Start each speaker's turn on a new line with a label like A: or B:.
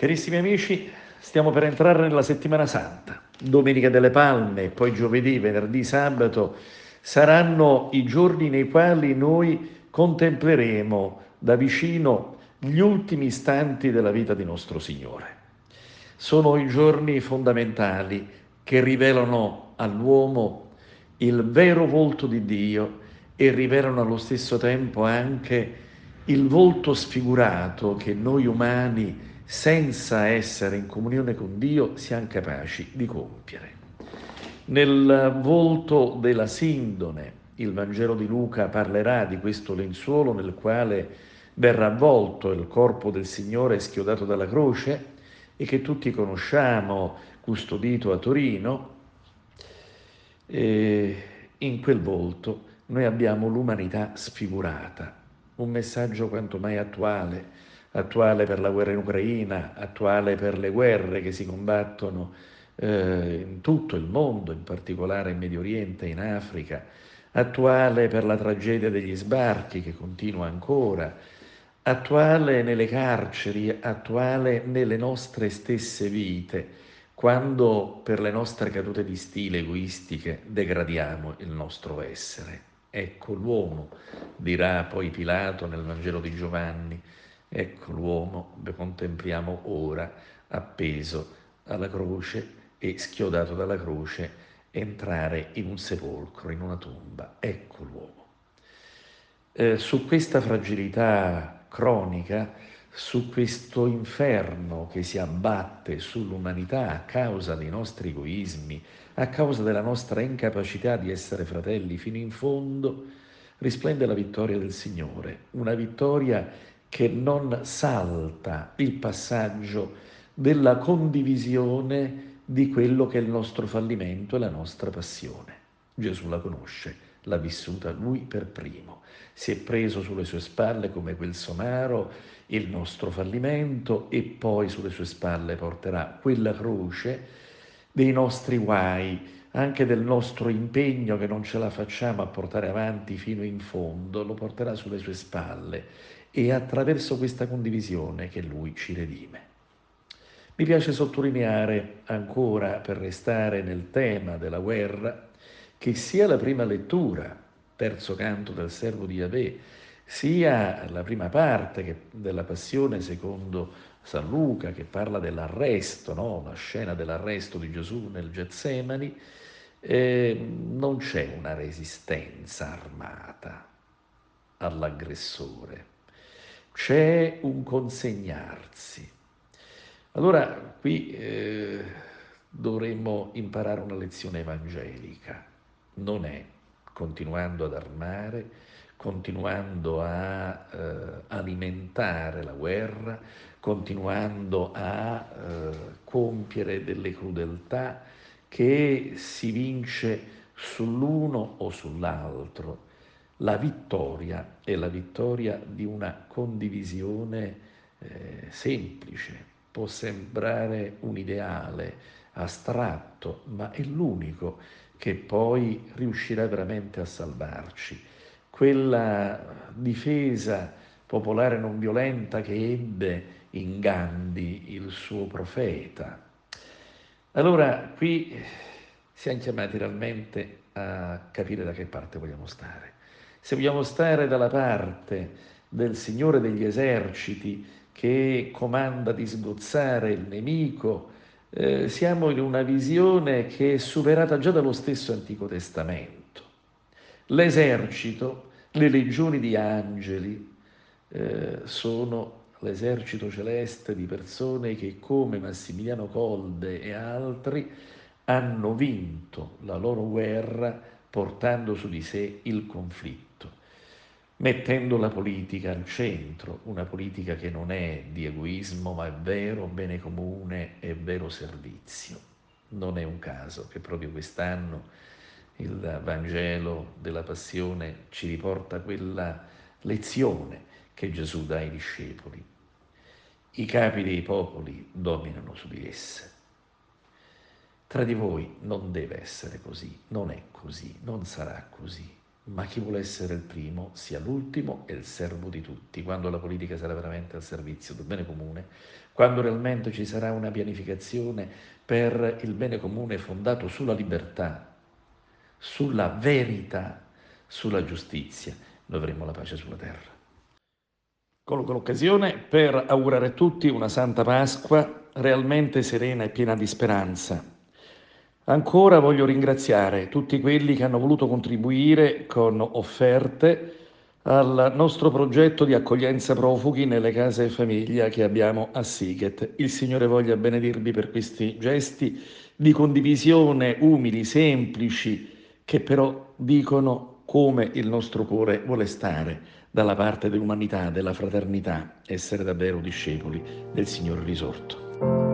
A: Carissimi amici, stiamo per entrare nella settimana santa. Domenica delle Palme, poi giovedì, venerdì, sabato saranno i giorni nei quali noi contempleremo da vicino gli ultimi istanti della vita di nostro Signore. Sono i giorni fondamentali che rivelano all'uomo il vero volto di Dio e rivelano allo stesso tempo anche il volto sfigurato che noi umani senza essere in comunione con Dio, siamo capaci di compiere. Nel volto della sindone, il Vangelo di Luca parlerà di questo lenzuolo nel quale verrà avvolto il corpo del Signore schiodato dalla croce e che tutti conosciamo, custodito a Torino. E in quel volto noi abbiamo l'umanità sfigurata, un messaggio quanto mai attuale attuale per la guerra in Ucraina, attuale per le guerre che si combattono eh, in tutto il mondo, in particolare in Medio Oriente, in Africa, attuale per la tragedia degli sbarchi che continua ancora, attuale nelle carceri, attuale nelle nostre stesse vite, quando per le nostre cadute di stile egoistiche degradiamo il nostro essere. Ecco l'uomo, dirà poi Pilato nel Vangelo di Giovanni, Ecco l'uomo, contempliamo ora, appeso alla croce e schiodato dalla croce, entrare in un sepolcro, in una tomba. Ecco l'uomo. Eh, su questa fragilità cronica, su questo inferno che si abbatte sull'umanità a causa dei nostri egoismi, a causa della nostra incapacità di essere fratelli fino in fondo, risplende la vittoria del Signore, una vittoria che non salta il passaggio della condivisione di quello che è il nostro fallimento e la nostra passione. Gesù la conosce, l'ha vissuta lui per primo, si è preso sulle sue spalle come quel somaro il nostro fallimento e poi sulle sue spalle porterà quella croce dei nostri guai, anche del nostro impegno che non ce la facciamo a portare avanti fino in fondo, lo porterà sulle sue spalle e attraverso questa condivisione che lui ci redime. Mi piace sottolineare ancora, per restare nel tema della guerra, che sia la prima lettura, terzo canto del servo di Yahweh, sia la prima parte della passione secondo San Luca, che parla dell'arresto, no? la scena dell'arresto di Gesù nel Getsemani, eh, non c'è una resistenza armata all'aggressore, c'è un consegnarsi. Allora qui eh, dovremmo imparare una lezione evangelica, non è continuando ad armare, continuando a eh, alimentare la guerra, continuando a eh, compiere delle crudeltà che si vince sull'uno o sull'altro la vittoria è la vittoria di una condivisione eh, semplice, può sembrare un ideale astratto, ma è l'unico che poi riuscirà veramente a salvarci. Quella difesa popolare non violenta che ebbe in Gandhi il suo profeta. Allora qui siamo chiamati realmente a capire da che parte vogliamo stare se vogliamo stare dalla parte del Signore degli eserciti che comanda di sgozzare il nemico, eh, siamo in una visione che è superata già dallo stesso Antico Testamento. L'esercito, le legioni di angeli eh, sono l'esercito celeste di persone che come Massimiliano Colde e altri hanno vinto la loro guerra portando su di sé il conflitto mettendo la politica al centro, una politica che non è di egoismo, ma è vero bene comune e vero servizio. Non è un caso che proprio quest'anno il Vangelo della Passione ci riporta quella lezione che Gesù dà ai discepoli. I capi dei popoli dominano su di esse. Tra di voi non deve essere così, non è così, non sarà così ma chi vuole essere il primo sia l'ultimo e il servo di tutti, quando la politica sarà veramente al servizio del bene comune, quando realmente ci sarà una pianificazione per il bene comune fondato sulla libertà, sulla verità, sulla giustizia, noi avremo la pace sulla terra. Colgo l'occasione per augurare a tutti una Santa Pasqua realmente serena e piena di speranza. Ancora voglio ringraziare tutti quelli che hanno voluto contribuire con offerte al nostro progetto di accoglienza profughi nelle case e famiglia che abbiamo a Sighet. Il Signore voglia benedirvi per questi gesti di condivisione umili, semplici, che però dicono come il nostro cuore vuole stare dalla parte dell'umanità, della fraternità, essere davvero discepoli del Signore risorto.